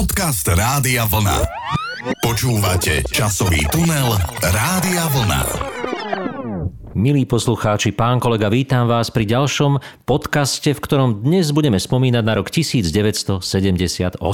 Podcast Rádia Vlna. Počúvate časový tunel Rádia Vlna. Milí poslucháči, pán kolega, vítam vás pri ďalšom podcaste, v ktorom dnes budeme spomínať na rok 1978.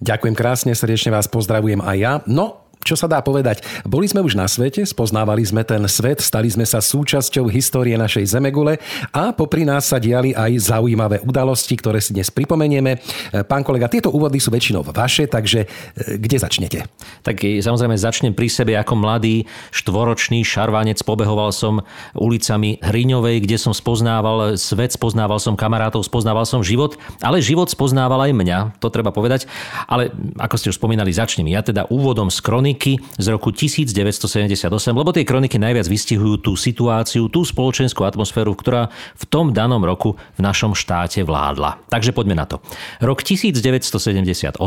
Ďakujem krásne, srdečne vás pozdravujem aj ja. No, čo sa dá povedať? Boli sme už na svete, spoznávali sme ten svet, stali sme sa súčasťou histórie našej Zemegule a popri nás sa diali aj zaujímavé udalosti, ktoré si dnes pripomenieme. E, pán kolega, tieto úvody sú väčšinou vaše, takže e, kde začnete? Tak samozrejme začnem pri sebe ako mladý štvoročný šarvánec. Pobehoval som ulicami Hriňovej, kde som spoznával svet, spoznával som kamarátov, spoznával som život, ale život spoznával aj mňa, to treba povedať. Ale ako ste už spomínali, začnem ja teda úvodom z kroniky kroniky z roku 1978, lebo tie kroniky najviac vystihujú tú situáciu, tú spoločenskú atmosféru, ktorá v tom danom roku v našom štáte vládla. Takže poďme na to. Rok 1978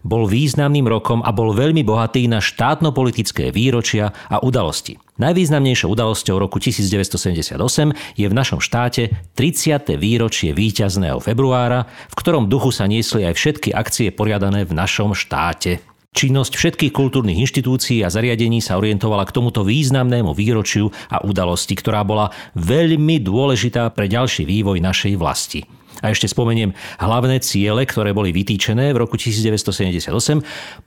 bol významným rokom a bol veľmi bohatý na štátno-politické výročia a udalosti. Najvýznamnejšou udalosťou roku 1978 je v našom štáte 30. výročie víťazného februára, v ktorom duchu sa niesli aj všetky akcie poriadané v našom štáte. Činnosť všetkých kultúrnych inštitúcií a zariadení sa orientovala k tomuto významnému výročiu a udalosti, ktorá bola veľmi dôležitá pre ďalší vývoj našej vlasti. A ešte spomeniem hlavné ciele, ktoré boli vytýčené v roku 1978,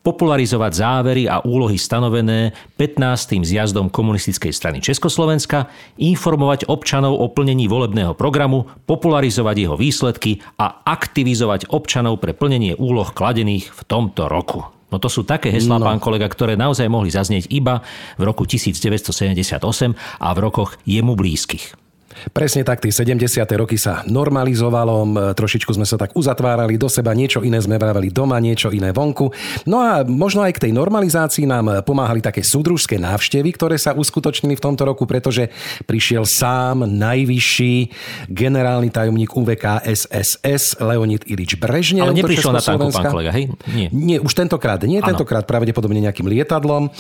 popularizovať závery a úlohy stanovené 15. zjazdom komunistickej strany Československa, informovať občanov o plnení volebného programu, popularizovať jeho výsledky a aktivizovať občanov pre plnenie úloh kladených v tomto roku. No to sú také heslá, no. pán kolega, ktoré naozaj mohli zaznieť iba v roku 1978 a v rokoch jemu blízkych. Presne tak, tie 70. roky sa normalizovalo, trošičku sme sa tak uzatvárali do seba, niečo iné sme vraveli doma, niečo iné vonku. No a možno aj k tej normalizácii nám pomáhali také súdružské návštevy, ktoré sa uskutočnili v tomto roku, pretože prišiel sám najvyšší generálny tajomník UVK SSS Leonid Ilič Brežnev. Ale neprišiel na tanku, pán kolega, hej? Nie. Nie, už tentokrát nie, ano. tentokrát pravdepodobne nejakým lietadlom.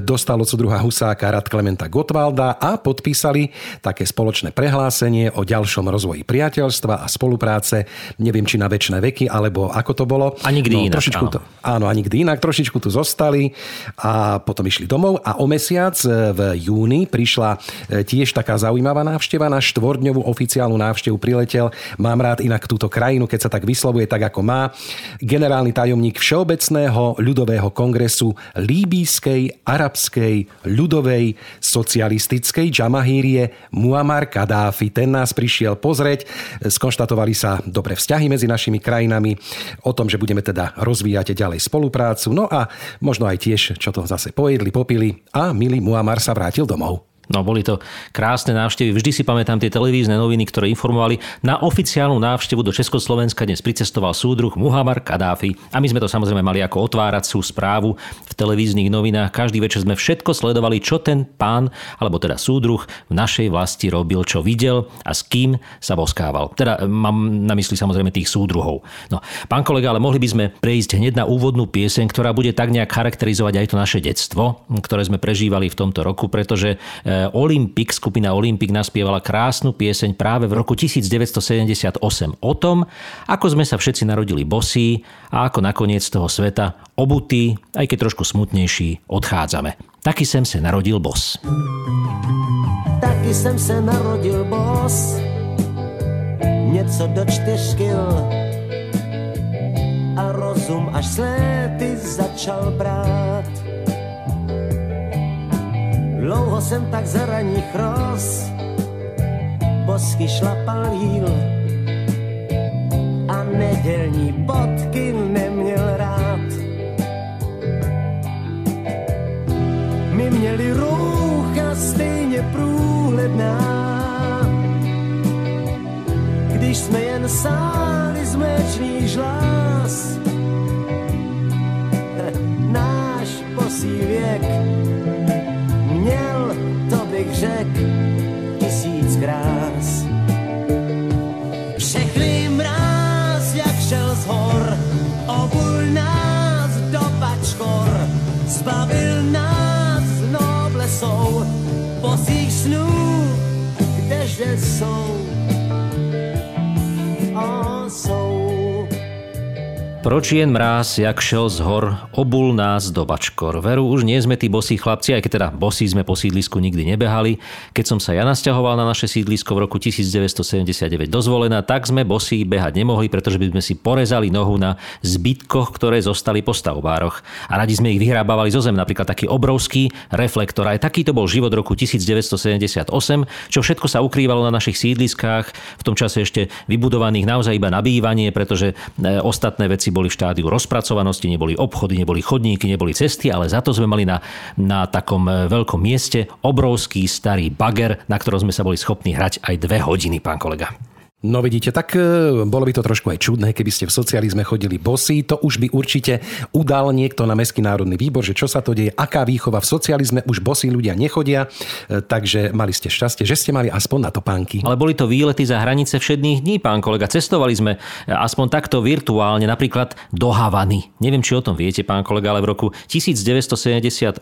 Dostal od druhá Husáka Rad Klementa Gotwalda a podpísali také spoločné prehlásenie o ďalšom rozvoji priateľstva a spolupráce, neviem či na väčšie veky, alebo ako to bolo. A nikdy no, inak. Trošičku áno. To, áno, a nikdy inak. Trošičku tu zostali a potom išli domov a o mesiac e, v júni prišla e, tiež taká zaujímavá návšteva. Na štvordňovú oficiálnu návštevu priletel. Mám rád inak túto krajinu, keď sa tak vyslovuje tak, ako má. Generálny tajomník Všeobecného ľudového kongresu Líbískej, arabskej, ľudovej, socialistickej Džamahírie Muammar Kadáfi. Ten nás prišiel pozrieť. Skonštatovali sa dobré vzťahy medzi našimi krajinami, o tom, že budeme teda rozvíjať ďalej spoluprácu. No a možno aj tiež, čo to zase pojedli, popili a milý Muammar sa vrátil domov. No boli to krásne návštevy. Vždy si pamätám tie televízne noviny, ktoré informovali. Na oficiálnu návštevu do Československa dnes pricestoval súdruh Muhammar Kadáfi. A my sme to samozrejme mali ako otváracú správu v televíznych novinách. Každý večer sme všetko sledovali, čo ten pán, alebo teda súdruh v našej vlasti robil, čo videl a s kým sa boskával. Teda mám na mysli samozrejme tých súdruhov. No, pán kolega, ale mohli by sme prejsť hneď na úvodnú pieseň, ktorá bude tak nejak charakterizovať aj to naše detstvo, ktoré sme prežívali v tomto roku, pretože e, Olympic, skupina Olympic naspievala krásnu pieseň práve v roku 1978 o tom, ako sme sa všetci narodili bosí a ako nakoniec z toho sveta obutí, aj keď trošku smutnejší, odchádzame. Taky sem sa narodil bos. Taky sem se narodil bos, něco do čtyřkyl a rozum až sléty začal brát Dlouho jsem tak za raných roz bosky šlapal jíl a nedělní bodky neměl rád. My měli růcha stejně průhledná, když jsme jen sáli z mléčných žláz. richesse sans Pročien mráz, jak šel z hor, obul nás do bačkor. Veru, už nie sme tí bosí chlapci, aj keď teda bosí sme po sídlisku nikdy nebehali. Keď som sa ja nasťahoval na naše sídlisko v roku 1979 dozvolená, tak sme bosí behať nemohli, pretože by sme si porezali nohu na zbytkoch, ktoré zostali po stavbároch. A radi sme ich vyhrábavali zo zem, napríklad taký obrovský reflektor. Aj takýto bol život roku 1978, čo všetko sa ukrývalo na našich sídliskách, v tom čase ešte vybudovaných naozaj iba na bývanie, pretože e, ostatné veci boli v štádiu rozpracovanosti, neboli obchody, neboli chodníky, neboli cesty, ale za to sme mali na, na takom e, veľkom mieste obrovský starý bager, na ktorom sme sa boli schopní hrať aj dve hodiny, pán kolega. No vidíte, tak e, bolo by to trošku aj čudné, keby ste v socializme chodili bosí. To už by určite udal niekto na Mestský národný výbor, že čo sa to deje, aká výchova v socializme, už bosí ľudia nechodia, e, takže mali ste šťastie, že ste mali aspoň na to pánky. Ale boli to výlety za hranice všedných dní, pán kolega. Cestovali sme e, aspoň takto virtuálne, napríklad do Havany. Neviem, či o tom viete, pán kolega, ale v roku 1978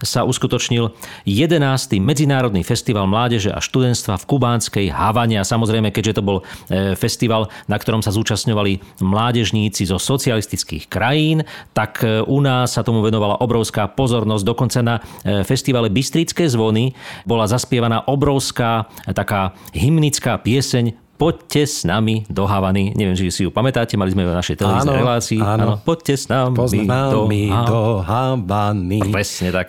sa uskutočnil 11. Medzinárodný festival mládeže a študentstva v kubánskej Havane a samozrejme keďže to bol e, festival, na ktorom sa zúčastňovali mládežníci zo socialistických krajín, tak e, u nás sa tomu venovala obrovská pozornosť. Dokonca na e, festivale Bystrické zvony bola zaspievaná obrovská taká hymnická pieseň poďte s nami do Havany. Neviem, či si ju pamätáte, mali sme v našej televíznej relácii. Áno, áno. Poďte s nami, nami do, do Havany. Presne tak.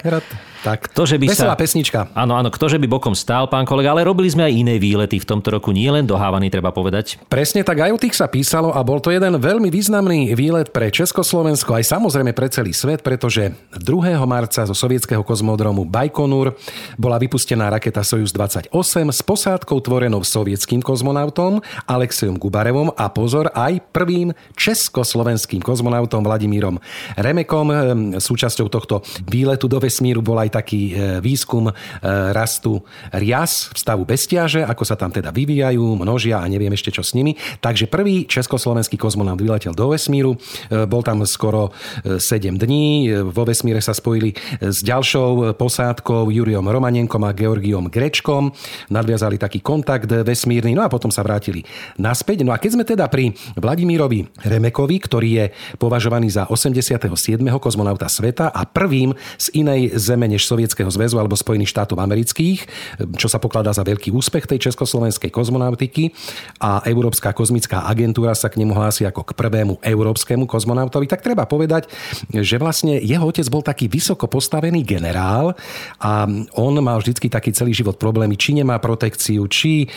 Tak, to, že by veselá sa... pesnička. Áno, áno, ktože by bokom stál, pán kolega, ale robili sme aj iné výlety v tomto roku, nie len do Havany, treba povedať. Presne tak, aj o tých sa písalo a bol to jeden veľmi významný výlet pre Československo, aj samozrejme pre celý svet, pretože 2. marca zo sovietského kozmodromu Bajkonur bola vypustená raketa Sojus 28 s posádkou tvorenou sovietským kozmonautom Alexejom Gubarevom a pozor aj prvým československým kozmonautom Vladimírom Remekom. Súčasťou tohto výletu do vesmíru bola aj taký e, výskum e, rastu rias v stavu bestiaže, ako sa tam teda vyvíjajú, množia a neviem ešte čo s nimi. Takže prvý československý kozmonaut vyletel do vesmíru, e, bol tam skoro 7 dní, vo vesmíre sa spojili s ďalšou posádkou Juriom Romanenkom a Georgiom Grečkom, nadviazali taký kontakt vesmírny, no a potom sa vrátili naspäť. No a keď sme teda pri Vladimírovi Remekovi, ktorý je považovaný za 87. kozmonauta sveta a prvým z inej zeme Sovietskeho zväzu alebo Spojených štátov amerických, čo sa pokladá za veľký úspech tej československej kozmonautiky. A Európska kozmická agentúra sa k nemu hlási ako k prvému európskemu kozmonautovi, tak treba povedať, že vlastne jeho otec bol taký vysoko postavený generál a on mal vždycky taký celý život problémy, či nemá protekciu, či e,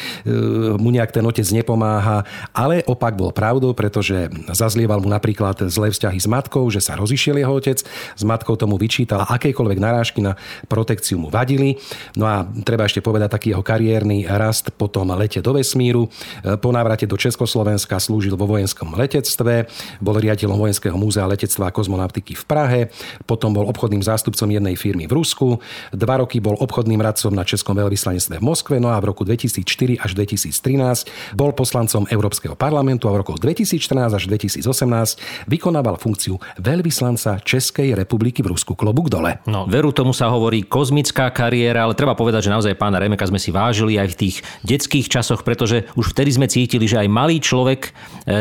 mu nejak ten otec nepomáha, ale opak bol pravdou, pretože zazlieval mu napríklad zlé vzťahy s matkou, že sa rozišiel jeho otec, s matkou tomu vyčítal akékoľvek narážky na protekciu mu vadili. No a treba ešte povedať taký jeho kariérny rast potom lete do vesmíru. Po návrate do Československa slúžil vo vojenskom letectve, bol riaditeľom Vojenského múzea letectva a kozmonautiky v Prahe, potom bol obchodným zástupcom jednej firmy v Rusku, dva roky bol obchodným radcom na Českom veľvyslanectve v Moskve, no a v roku 2004 až 2013 bol poslancom Európskeho parlamentu a v rokoch 2014 až 2018 vykonával funkciu veľvyslanca Českej republiky v Rusku. Klobúk dole. No, veru tomu sa hovorí kozmická kariéra, ale treba povedať, že naozaj pána Remeka sme si vážili aj v tých detských časoch, pretože už vtedy sme cítili, že aj malý človek e,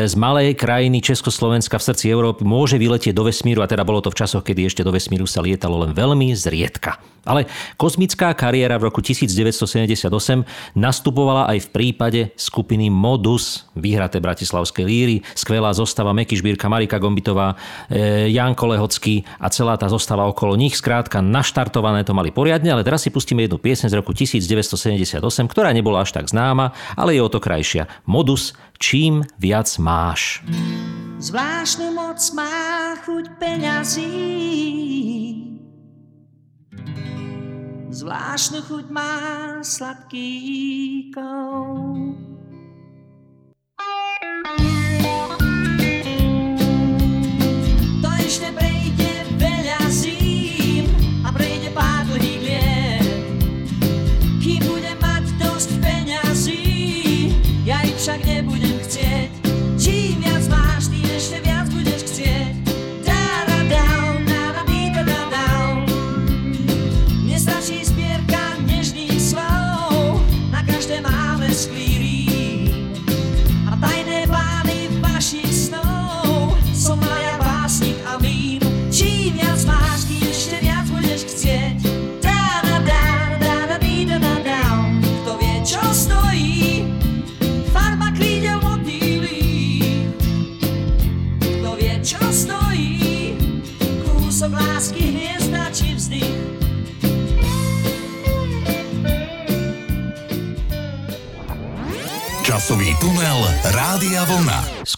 z malej krajiny Československa v srdci Európy môže vyletieť do vesmíru a teda bolo to v časoch, kedy ešte do vesmíru sa lietalo len veľmi zriedka. Ale kozmická kariéra v roku 1978 nastupovala aj v prípade skupiny Modus, vyhraté Bratislavské líry, skvelá zostava Meky Žbírka, Marika Gombitová, e, Janko Lehocký a celá tá zostava okolo nich. Skrátka naštartované to mali poriadne, ale teraz si pustíme jednu piesň z roku 1978, ktorá nebola až tak známa, ale je o to krajšia. Modus, čím viac máš. Zvláštnu moc má chuť peňazí zvláštnu chuť má sladký kou.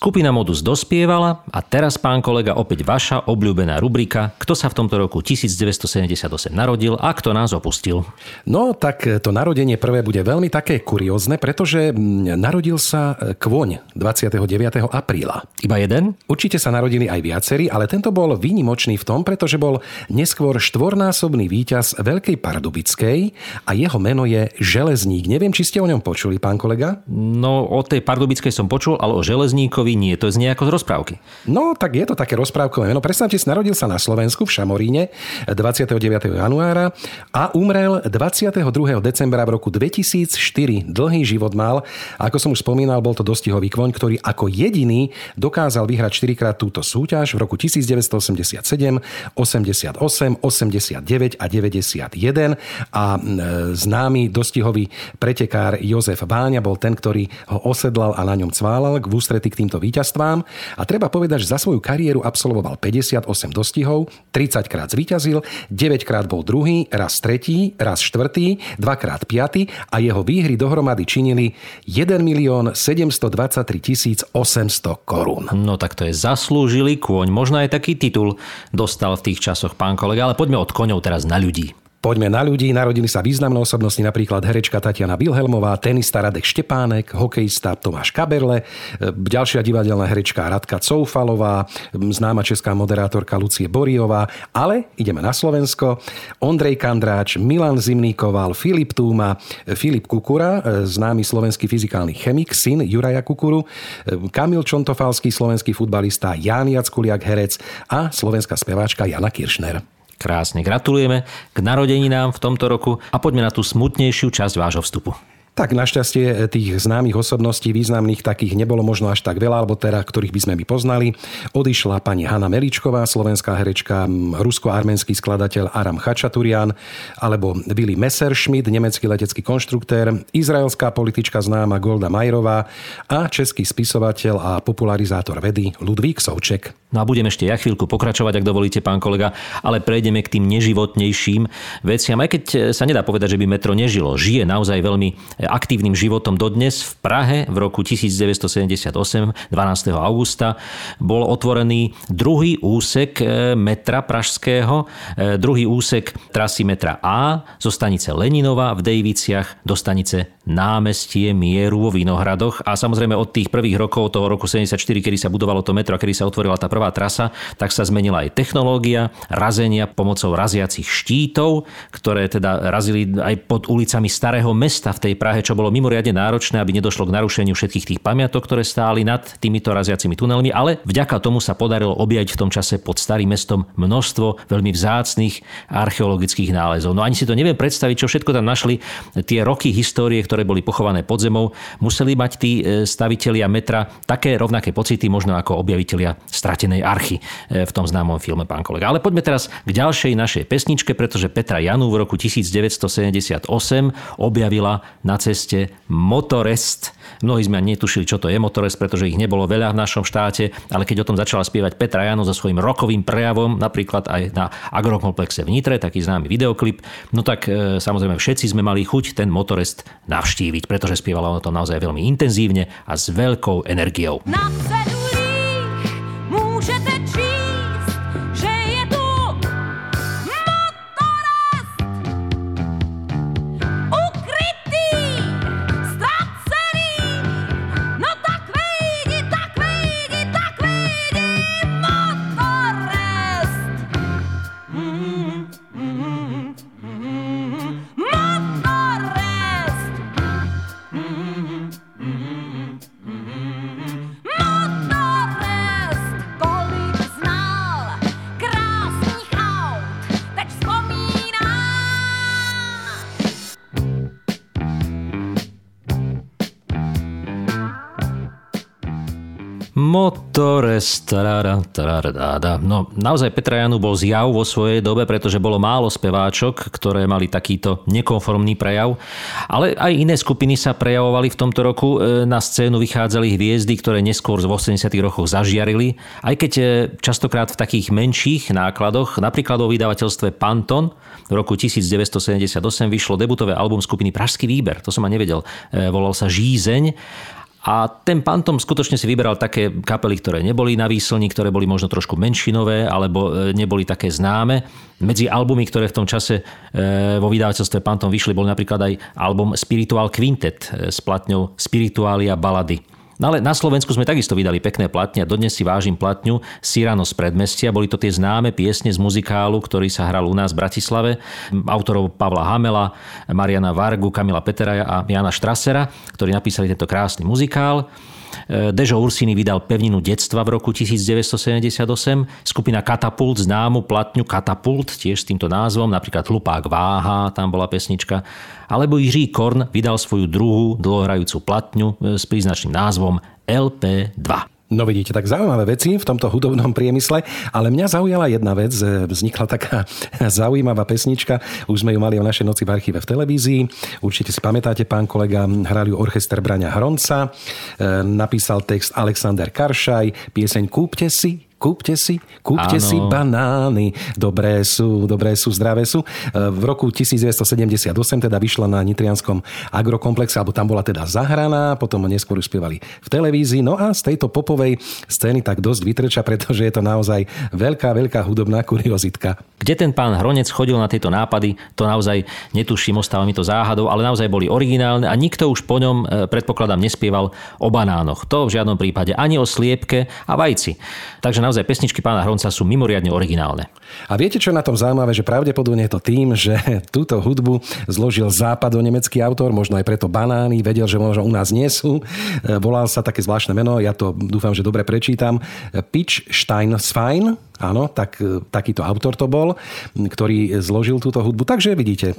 Skupina Modus dospievala a teraz, pán kolega, opäť vaša obľúbená rubrika Kto sa v tomto roku 1978 narodil a kto nás opustil? No, tak to narodenie prvé bude veľmi také kuriózne, pretože mm, narodil sa e, kôň 29. apríla. Iba jeden? Určite sa narodili aj viacerí, ale tento bol výnimočný v tom, pretože bol neskôr štvornásobný víťaz Veľkej Pardubickej a jeho meno je Železník. Neviem, či ste o ňom počuli, pán kolega? No, o tej Pardubickej som počul, ale o železníkovi nie. To znie ako z rozprávky. No, tak je to také rozprávkové meno. Predstavte si, narodil sa na Slovensku v Šamoríne 29. januára a umrel 22. decembra v roku 2004. Dlhý život mal. A ako som už spomínal, bol to dostihový kvoň, ktorý ako jediný dokázal vyhrať 4 krát túto súťaž v roku 1987, 88, 89 a 91. A známy dostihový pretekár Jozef Váňa bol ten, ktorý ho osedlal a na ňom cválal k ústrety k týmto víťazstvám. A treba povedať, že za svoju kariéru absolvoval 58 dostihov, 30 krát zvíťazil, 9 krát bol druhý, raz tretí, raz štvrtý, dvakrát piatý a jeho výhry dohromady činili 1 milión 723 800 korún. No tak to je zaslúžili kôň. Možno aj taký titul dostal v tých časoch pán kolega, ale poďme od koňov teraz na ľudí. Poďme na ľudí. Narodili sa významné osobnosti, napríklad herečka Tatiana Wilhelmová, tenista Radek Štepánek, hokejista Tomáš Kaberle, e, ďalšia divadelná herečka Radka Coufalová, známa česká moderátorka Lucie Boriová, ale ideme na Slovensko. Ondrej Kandráč, Milan Zimníkoval, Filip Túma, Filip Kukura, e, známy slovenský fyzikálny chemik, syn Juraja Kukuru, e, Kamil Čontofalský, slovenský futbalista, Ján Jackuliak, herec a slovenská speváčka Jana Kiršner. Krásne gratulujeme k narodeninám v tomto roku a poďme na tú smutnejšiu časť vášho vstupu. Tak našťastie tých známych osobností, významných takých nebolo možno až tak veľa, alebo teda, ktorých by sme my poznali. Odišla pani Hanna Meličková, slovenská herečka, rusko-arménsky skladateľ Aram Chačaturian, alebo Willy Messerschmidt, nemecký letecký konštruktér, izraelská politička známa Golda Majerová a český spisovateľ a popularizátor vedy Ludvík Souček. No a budem ešte ja chvíľku pokračovať, ak dovolíte, pán kolega, ale prejdeme k tým neživotnejším veciam. Aj keď sa nedá povedať, že by metro nežilo, žije naozaj veľmi aktívnym životom dodnes. V Prahe v roku 1978, 12. augusta, bol otvorený druhý úsek e, metra pražského, e, druhý úsek trasy metra A zo stanice Leninova v Dejviciach do stanice námestie Mieru vo Vinohradoch a samozrejme od tých prvých rokov toho roku 74, kedy sa budovalo to metro a kedy sa otvorila tá prvá trasa, tak sa zmenila aj technológia razenia pomocou raziacich štítov, ktoré teda razili aj pod ulicami starého mesta v tej Prahe, čo bolo mimoriadne náročné, aby nedošlo k narušeniu všetkých tých pamiatok, ktoré stáli nad týmito raziacimi tunelmi, ale vďaka tomu sa podarilo objať v tom čase pod starým mestom množstvo veľmi vzácných archeologických nálezov. No ani si to neviem predstaviť, čo všetko tam našli. Tie roky histórie, ktoré boli pochované pod zemou, museli mať tí e, stavitelia metra také rovnaké pocity, možno ako objavitelia stratenej archy e, v tom známom filme, pán kolega. Ale poďme teraz k ďalšej našej pesničke, pretože Petra Janu v roku 1978 objavila na ceste Motorest. Mnohí sme ani netušili, čo to je Motorest, pretože ich nebolo veľa v našom štáte, ale keď o tom začala spievať Petra Janu so svojím rokovým prejavom, napríklad aj na agrokomplexe v Nitre, taký známy videoklip, no tak e, samozrejme všetci sme mali chuť ten Motorest navštíviť navštíviť, pretože spievala o tom naozaj veľmi intenzívne a s veľkou energiou. Na cedulích môžete Motores, tarara, tarara, dáda. No, naozaj Petra Janu bol zjav vo svojej dobe, pretože bolo málo speváčok, ktoré mali takýto nekonformný prejav. Ale aj iné skupiny sa prejavovali v tomto roku. E, Na scénu vychádzali hviezdy, ktoré neskôr v 80 rokoch zažiarili. Aj keď e, častokrát v takých menších nákladoch, napríklad o vydavateľstve Panton, v roku 1978 vyšlo debutové album skupiny Pražský výber. To som ma nevedel. E, Volal sa Žízeň. A ten Pantom skutočne si vyberal také kapely, ktoré neboli na výslni, ktoré boli možno trošku menšinové alebo e, neboli také známe. Medzi albumy, ktoré v tom čase e, vo vydavateľstve Pantom vyšli, bol napríklad aj album Spiritual Quintet e, s platňou Spiritualia Balady. No ale na Slovensku sme takisto vydali pekné platne a dodnes si vážim platňu Sirano z predmestia. Boli to tie známe piesne z muzikálu, ktorý sa hral u nás v Bratislave. Autorov Pavla Hamela, Mariana Vargu, Kamila Peteraja a Jana Štrasera, ktorí napísali tento krásny muzikál. E, Dežo Ursini vydal pevninu detstva v roku 1978. Skupina Katapult, známu platňu Katapult, tiež s týmto názvom, napríklad Hlupák váha, tam bola pesnička. Alebo Jiří Korn vydal svoju druhú dlhohrajúcu platňu e, s príznačným názvom LP2. No vidíte, tak zaujímavé veci v tomto hudobnom priemysle, ale mňa zaujala jedna vec, vznikla taká zaujímavá pesnička, už sme ju mali v našej noci v archíve v televízii, určite si pamätáte, pán kolega, hrali orchester Braňa Hronca, e, napísal text Alexander Karšaj, pieseň Kúpte si, Kúpte si, kúpte Áno. si banány, dobré sú, dobré sú, zdravé sú. E, V roku 1978 teda vyšla na Nitrianskom agrokomplexe, alebo tam bola teda zahraná, potom neskôr už spievali v televízii. No a z tejto popovej scény tak dosť vytrča, pretože je to naozaj veľká, veľká hudobná kuriozitka. Kde ten pán Hronec chodil na tieto nápady, to naozaj netuším, ostáva mi to záhadou, ale naozaj boli originálne a nikto už po ňom, e, predpokladám, nespieval o banánoch. To v žiadnom prípade, ani o sliepke a vajci. Takže naozaj pesničky pána Hronca sú mimoriadne originálne. A viete, čo je na tom zaujímavé, že pravdepodobne je to tým, že túto hudbu zložil západo-nemecký autor, možno aj preto banány, vedel, že možno u nás nie sú. E, Volal sa také zvláštne meno, ja to dúfam, že dobre prečítam. Pitch Steinsfein, Áno, tak, e, takýto autor to bol, ktorý zložil túto hudbu. Takže vidíte,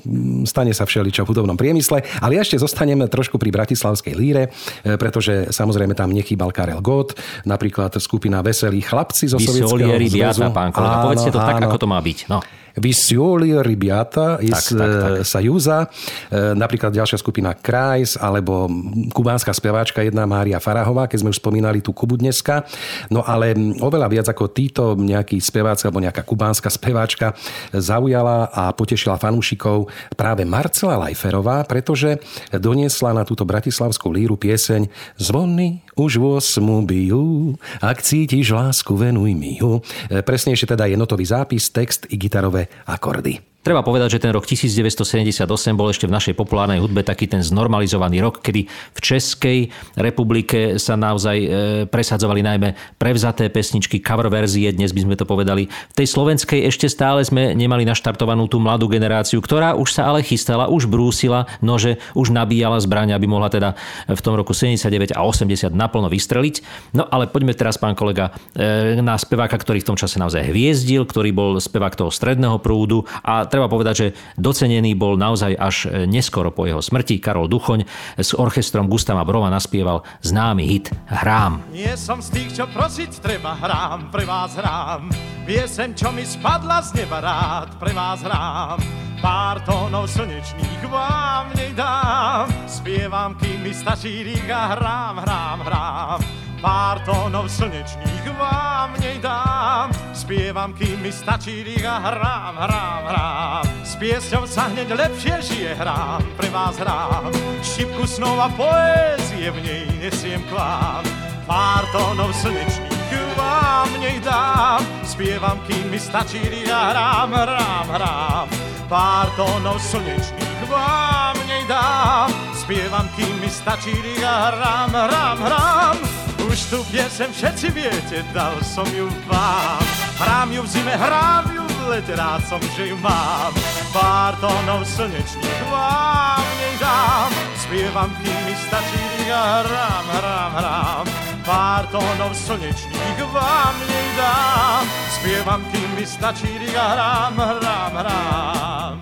stane sa všeličo v hudobnom priemysle. Ale ešte zostaneme trošku pri bratislavskej líre, e, pretože samozrejme tam nechýbal Karel Gott, napríklad skupina Veselí chlapci zo Sovietskeho Vysolieri, zväzu. biata, pán kolega. Povedzte to tak, áno. ako to má byť. No. Visioli Ribiata iz Tak, tak, tak. eh, Sajuza, eh, napríklad ďalšia skupina Krajs, alebo kubánska speváčka jedna Mária Farahová, keď sme už spomínali tú Kubu dneska. No ale oveľa viac ako títo nejakí speváci alebo nejaká kubánska speváčka zaujala a potešila fanúšikov práve Marcela Lajferová, pretože doniesla na túto bratislavskú líru pieseň Zvony už osmu bijú, ak cítiš lásku, venuj mi ju. Eh, Presnejšie teda je notový zápis, text i gitarové akordy. Treba povedať, že ten rok 1978 bol ešte v našej populárnej hudbe taký ten znormalizovaný rok, kedy v Českej republike sa naozaj e, presadzovali najmä prevzaté pesničky, cover verzie, dnes by sme to povedali. V tej slovenskej ešte stále sme nemali naštartovanú tú mladú generáciu, ktorá už sa ale chystala, už brúsila nože, už nabíjala zbraň, aby mohla teda v tom roku 79 a 80 naplno vystreliť. No ale poďme teraz, pán kolega, e, na speváka, ktorý v tom čase naozaj hviezdil, ktorý bol spevák toho stredného prúdu a treba povedať, že docenený bol naozaj až neskoro po jeho smrti. Karol Duchoň s orchestrom Gustava Brova naspieval známy hit Hrám. Nie som z tých, čo prosiť treba, hrám, pre vás hrám. Piesem, čo mi spadla z neba rád, pre vás hrám. Pár tónov slnečných vám nej dám. Spievam, kým mi stačí rýk a hrám, hrám, hrám. Pár tónov slnečných vám nej dám. Spievam, kým mi stačí rýk a hrám, hrám, hrám. S piesňou sa hneď lepšie žije, hrám, pre vás hrám. Šipku snov a poézie v nej nesiem k vám. Pár tónov slnečných vám nej dám. Spievam, kým mi stačí rýk a hrám, hrám, hrám. Pár tónov slnečných vám nej dám. Spievam, kým mi stačí rýk a hrám, hrám, hrám. Už tu piesem všetci viete, dal som ju vám. Hrám ju v zime, hrám ju v lete, rád som, že ju mám. Pár tónov slnečných vám nej dám. Spievam, kým mi stačí rýk a hrám, hrám, hrám. Pár tónov slnečných vám nej dám. Spievam, kým mi stačí rýk a hrám, hrám, hrám.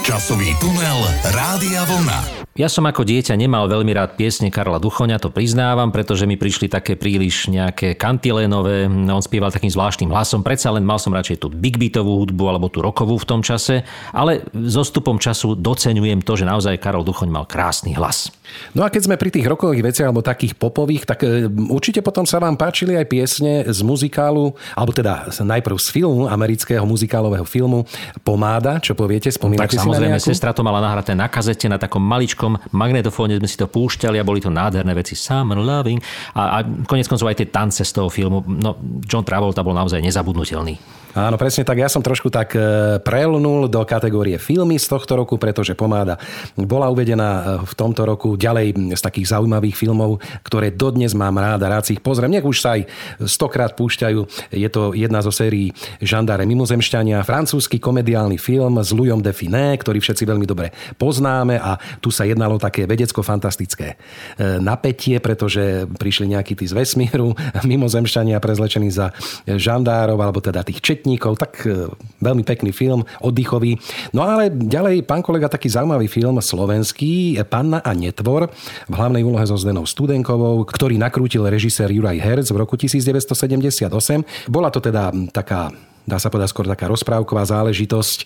Časový tunel Rádia Vlna. Ja som ako dieťa nemal veľmi rád piesne Karla Duchoňa, to priznávam, pretože mi prišli také príliš nejaké kantilénové. On spieval takým zvláštnym hlasom. Predsa len mal som radšej tú big beatovú hudbu alebo tú rokovú v tom čase, ale so stupom času doceňujem to, že naozaj Karol Duchoň mal krásny hlas. No a keď sme pri tých rokových veciach alebo takých popových, tak e, určite potom sa vám páčili aj piesne z muzikálu, alebo teda najprv z filmu, amerického muzikálového filmu Pomáda, čo poviete, Tak spomínate si na samozrejme, nejakú? sestra to mala nahraté na kazete, na takom maličkom magnetofóne sme si to púšťali a boli to nádherné veci. Summer Loving a, a konec koncov aj tie tance z toho filmu. No, John Travolta bol naozaj nezabudnutelný. Áno, presne tak. Ja som trošku tak e, prelnul do kategórie filmy z tohto roku, pretože Pomáda bola uvedená e, v tomto roku ďalej z takých zaujímavých filmov, ktoré dodnes mám rád a rád si ich pozriem. Nech už sa aj stokrát púšťajú. Je to jedna zo sérií Žandáre mimozemšťania, francúzsky komediálny film s Louisom de Finé, ktorý všetci veľmi dobre poznáme a tu sa jednalo také vedecko-fantastické e, napätie, pretože prišli nejakí tí z vesmíru, mimozemšťania prezlečení za žandárov, alebo teda tých četníkov, tak e, veľmi pekný film, oddychový. No ale ďalej, pán kolega, taký zaujímavý film slovenský, Panna a netvor, v hlavnej úlohe so Zdenou Studenkovou, ktorý nakrútil režisér Juraj Herz v roku 1978. Bola to teda taká dá sa povedať skôr taká rozprávková záležitosť. E,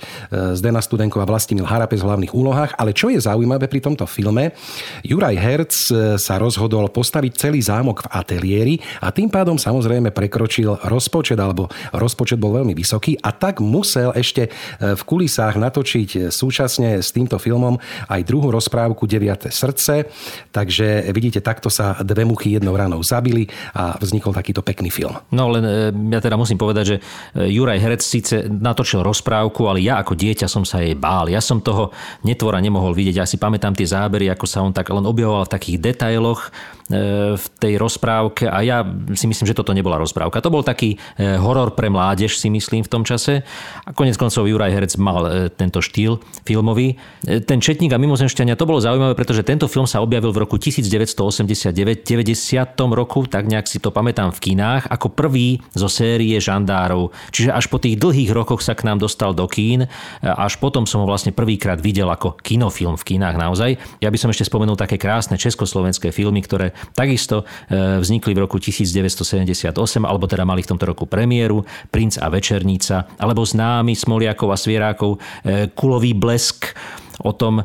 Zdena Studenková, Vlastimil Harapes v hlavných úlohách. Ale čo je zaujímavé pri tomto filme, Juraj Herc e, sa rozhodol postaviť celý zámok v ateliéri a tým pádom samozrejme prekročil rozpočet, alebo rozpočet bol veľmi vysoký a tak musel ešte e, v kulisách natočiť súčasne s týmto filmom aj druhú rozprávku 9. srdce. Takže vidíte, takto sa dve muchy jednou ranou zabili a vznikol takýto pekný film. No len ja teda musím povedať, že e, Juraj Herec síce natočil rozprávku, ale ja ako dieťa som sa jej bál. Ja som toho netvora nemohol vidieť. Ja si pamätám tie zábery, ako sa on tak len objavoval v takých detailoch e, v tej rozprávke a ja si myslím, že toto nebola rozprávka. To bol taký e, horor pre mládež, si myslím, v tom čase. A konec koncov Juraj Herec mal e, tento štýl filmový. Ten Četník a mimozemšťania, to bolo zaujímavé, pretože tento film sa objavil v roku 1989, 90. roku, tak nejak si to pamätám v kinách, ako prvý zo série žandárov. Čiže až po tých dlhých rokoch sa k nám dostal do kín až potom som ho vlastne prvýkrát videl ako kinofilm v kinách naozaj. Ja by som ešte spomenul také krásne československé filmy, ktoré takisto e, vznikli v roku 1978, alebo teda mali v tomto roku premiéru, Princ a večernica, alebo známy Smoliakov a Svierákov, e, Kulový blesk, o tom e,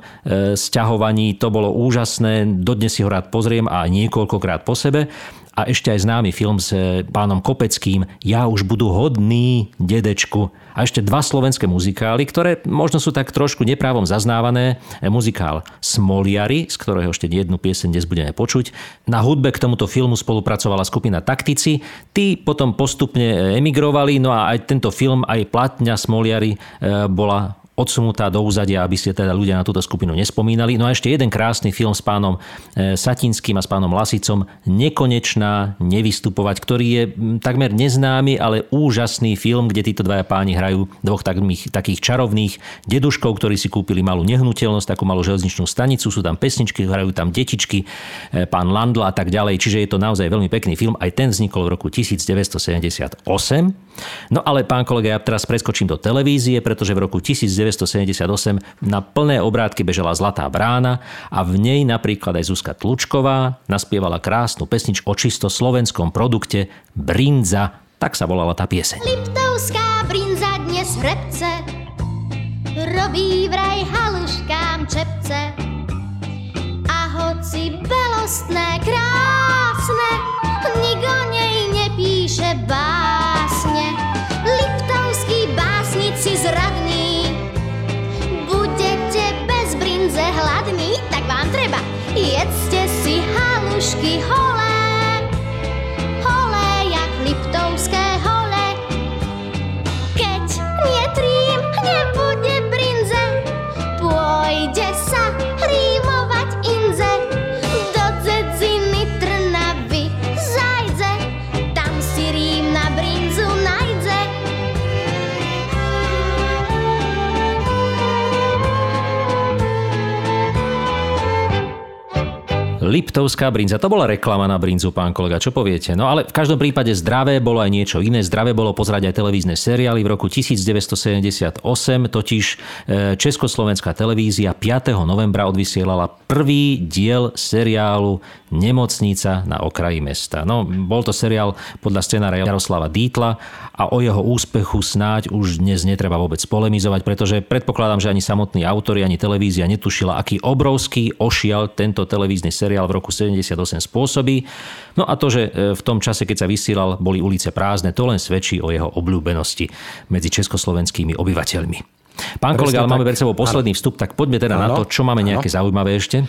sťahovaní. To bolo úžasné, dodnes si ho rád pozriem a niekoľkokrát po sebe. A ešte aj známy film s e, pánom Kopeckým Ja už budú hodný, dedečku. A ešte dva slovenské muzikály, ktoré možno sú tak trošku neprávom zaznávané. E, Muzikál Smoliari, z ktorého ešte jednu pieseň dnes budeme počuť. Na hudbe k tomuto filmu spolupracovala skupina Taktici. Tí potom postupne emigrovali, no a aj tento film, aj platňa Smoliari bola odsunutá do úzadia, aby si teda ľudia na túto skupinu nespomínali. No a ešte jeden krásny film s pánom e, Satinským a s pánom Lasicom, Nekonečná, nevystupovať, ktorý je takmer neznámy, ale úžasný film, kde títo dvaja páni hrajú dvoch takých, takých čarovných deduškov, ktorí si kúpili malú nehnuteľnosť, takú malú železničnú stanicu, sú tam pesničky, hrajú tam detičky, e, pán Landl a tak ďalej. Čiže je to naozaj veľmi pekný film. Aj ten vznikol v roku 1978. No ale pán kolega, ja teraz preskočím do televízie, pretože v roku 1978 na plné obrátky bežala Zlatá brána a v nej napríklad aj Zuzka Tlučková naspievala krásnu pesničku o čisto slovenskom produkte Brinza. Tak sa volala tá pieseň. Liptovská brinza dnes hrebce, robí vraj haluškám čepce. A hoci belostné, krásne, nik o nej nepíše básne. Liptovská brinza, to bola reklama na brinzu, pán kolega, čo poviete? No ale v každom prípade zdravé bolo aj niečo iné. Zdravé bolo pozerať aj televízne seriály. V roku 1978 totiž e, Československá televízia 5. novembra odvysielala prvý diel seriálu Nemocnica na okraji mesta. No, bol to seriál podľa scenára Jaroslava Dítla a o jeho úspechu snáď už dnes netreba vôbec polemizovať, pretože predpokladám, že ani samotní autori, ani televízia netušila, aký obrovský ošial tento televízny seriál v roku 78 spôsobí. No a to, že e, v tom čase, keď sa vysielal, boli ulice prázdne, to len svedčí o jeho obľúbenosti medzi československými obyvateľmi. Pán kolega, ale máme pred sebou posledný vstup, tak poďme teda na Áno, to, čo máme nejaké zaujímavé ešte.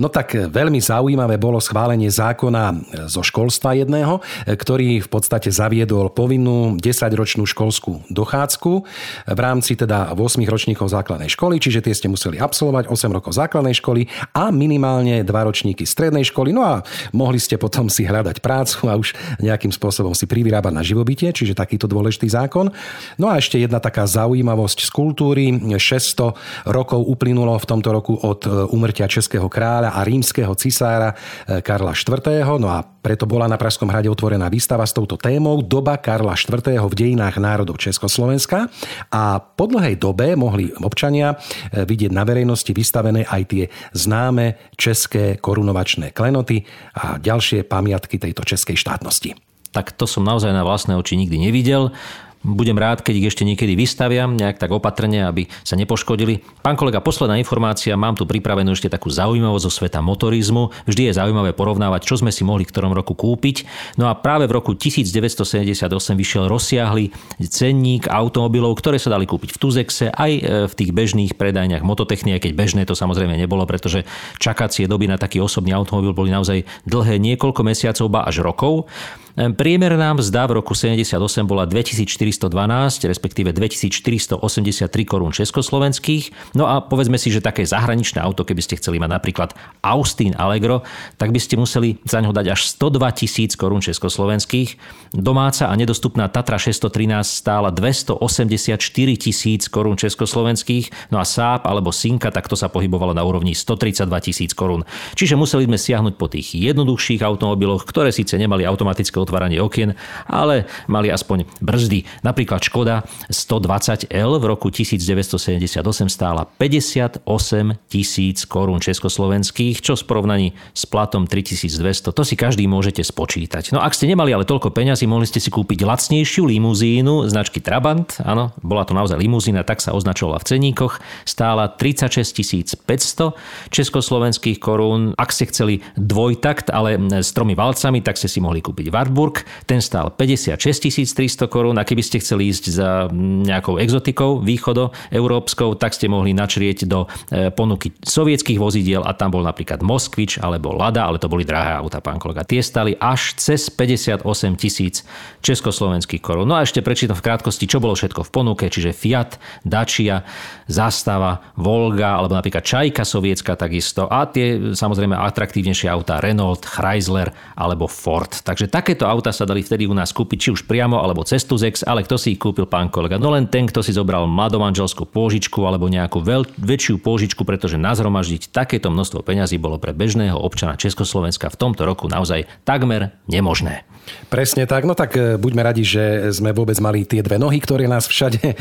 No tak veľmi zaujímavé bolo schválenie zákona zo školstva jedného, ktorý v podstate zaviedol povinnú 10-ročnú školskú dochádzku v rámci teda 8 ročníkov základnej školy, čiže tie ste museli absolvovať 8 rokov základnej školy a minimálne 2 ročníky strednej školy. No a mohli ste potom si hľadať prácu a už nejakým spôsobom si privyrábať na živobytie, čiže takýto dôležitý zákon. No a ešte jedna taká zaujímavosť z kultúry. 600 rokov uplynulo v tomto roku od úmrtia Českého kráľa a rímskeho cisára e, Karla IV. No a preto bola na Pražskom hrade otvorená výstava s touto témou Doba Karla IV. v dejinách národov Československa a po dlhej dobe mohli občania e, vidieť na verejnosti vystavené aj tie známe české korunovačné klenoty a ďalšie pamiatky tejto českej štátnosti. Tak to som naozaj na vlastné oči nikdy nevidel. Budem rád, keď ich ešte niekedy vystaviam, nejak tak opatrne, aby sa nepoškodili. Pán kolega, posledná informácia, mám tu pripravenú ešte takú zaujímavosť zo sveta motorizmu. Vždy je zaujímavé porovnávať, čo sme si mohli v ktorom roku kúpiť. No a práve v roku 1978 vyšiel rozsiahly cenník automobilov, ktoré sa dali kúpiť v Tuzexe aj e, v tých bežných predajniach mototechnie, keď bežné to samozrejme nebolo, pretože čakacie doby na taký osobný automobil boli naozaj dlhé niekoľko mesiacov, ba až rokov. Priemerná mzda v roku 78 bola 2412, respektíve 2483 korún československých. No a povedzme si, že také zahraničné auto, keby ste chceli mať napríklad Austin Allegro, tak by ste museli za ňo dať až 102 tisíc korún československých. Domáca a nedostupná Tatra 613 stála 284 tisíc korún československých, no a Saab alebo Sinka, tak to sa pohybovalo na úrovni 132 tisíc korún. Čiže museli sme siahnuť po tých jednoduchších automobiloch, ktoré síce nemali automatické otváranie okien, ale mali aspoň brzdy. Napríklad Škoda 120L v roku 1978 stála 58 tisíc korún československých, čo v porovnaní s platom 3200, to si každý môžete spočítať. No ak ste nemali ale toľko peňazí, mohli ste si kúpiť lacnejšiu limuzínu značky Trabant, áno, bola to naozaj limuzína, tak sa označovala v ceníkoch, stála 36 500 československých korún. Ak ste chceli dvojtakt, ale s tromi valcami, tak ste si mohli kúpiť Wartburg, ten stál 56 300 korún a keby ste chceli ísť za nejakou exotikou východo európskou, tak ste mohli načrieť do e, ponuky sovietských vozidiel a tam bol napríklad Moskvič alebo Lada, ale to boli drahé auta, pán kolega. Tie stali až cez 58 tisíc československých korún. No a ešte prečítam v krátkosti, čo bolo všetko v ponuke, čiže Fiat, Dacia, Zastava, Volga alebo napríklad Čajka sovietska takisto a tie samozrejme atraktívnejšie autá Renault, Chrysler alebo Ford. Takže takéto auta sa dali vtedy u nás kúpiť či už priamo alebo cez Tuzex, ale kto si ich kúpil pán kolega? No len ten, kto si zobral mladomanželskú pôžičku alebo nejakú veľ, väčšiu pôžičku, pretože nazhromaždiť takéto množstvo peňazí bolo pre bežného občana Československa v tomto roku naozaj takmer nemožné. Presne tak, no tak e, buďme radi, že sme vôbec mali tie dve nohy, ktoré nás všade e,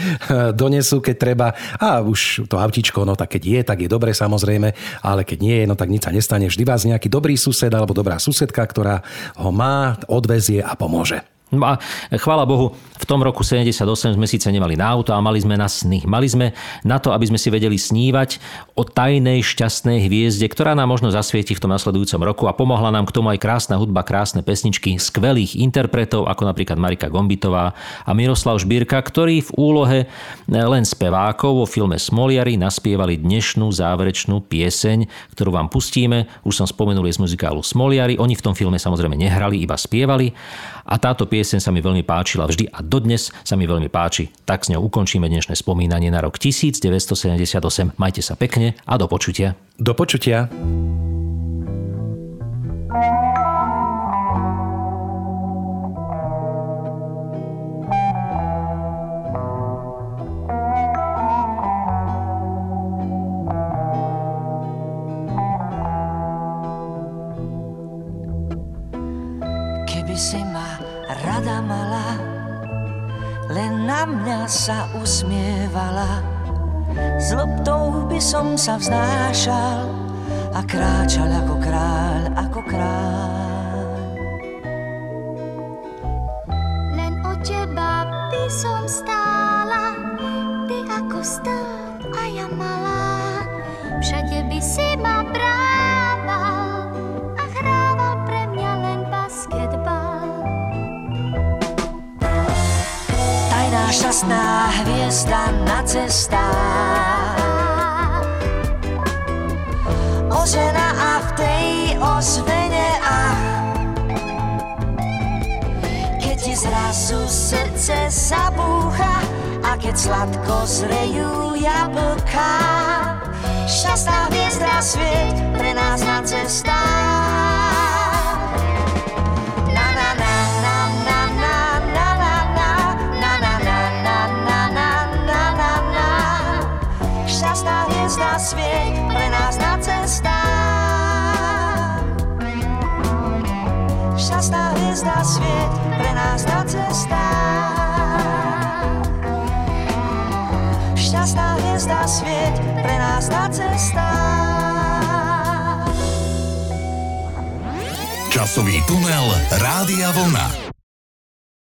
donesú, keď treba. A už to autičko, no tak keď je, tak je dobre samozrejme, ale keď nie je, no tak nič sa nestane. Vždy vás nejaký dobrý sused alebo dobrá susedka, ktorá ho má, odvezie a pomôže. No a chvála Bohu, v tom roku 78 sme síce nemali na auto a mali sme na sny. Mali sme na to, aby sme si vedeli snívať o tajnej šťastnej hviezde, ktorá nám možno zasvieti v tom nasledujúcom roku a pomohla nám k tomu aj krásna hudba, krásne pesničky skvelých interpretov, ako napríklad Marika Gombitová a Miroslav Žbírka, ktorí v úlohe len spevákov vo filme Smoliari naspievali dnešnú záverečnú pieseň, ktorú vám pustíme. Už som spomenul je z muzikálu Smoliari. Oni v tom filme samozrejme nehrali, iba spievali. A táto pieseň sa mi veľmi páčila vždy a dodnes sa mi veľmi páči. Tak s ňou ukončíme dnešné spomínanie na rok 1978. Majte sa pekne a do počutia. Do počutia. Sa vznášal a kráčal ako kráľ, ako kráľ. Len o teba by som stála, ty ako stát a ja malá. Všade by si ma brával a hrával pre mňa len basketbal. Tajná šťastná hviezda na cestách Ožená a v tej ozvene ach Keď ti zrazu srdce zabúcha A keď sladko zrejú jablka. Šťastná hviezda sviet pre nás na cestách hviezda svieť pre nás na cestách Časový tunel Rádia Vlna.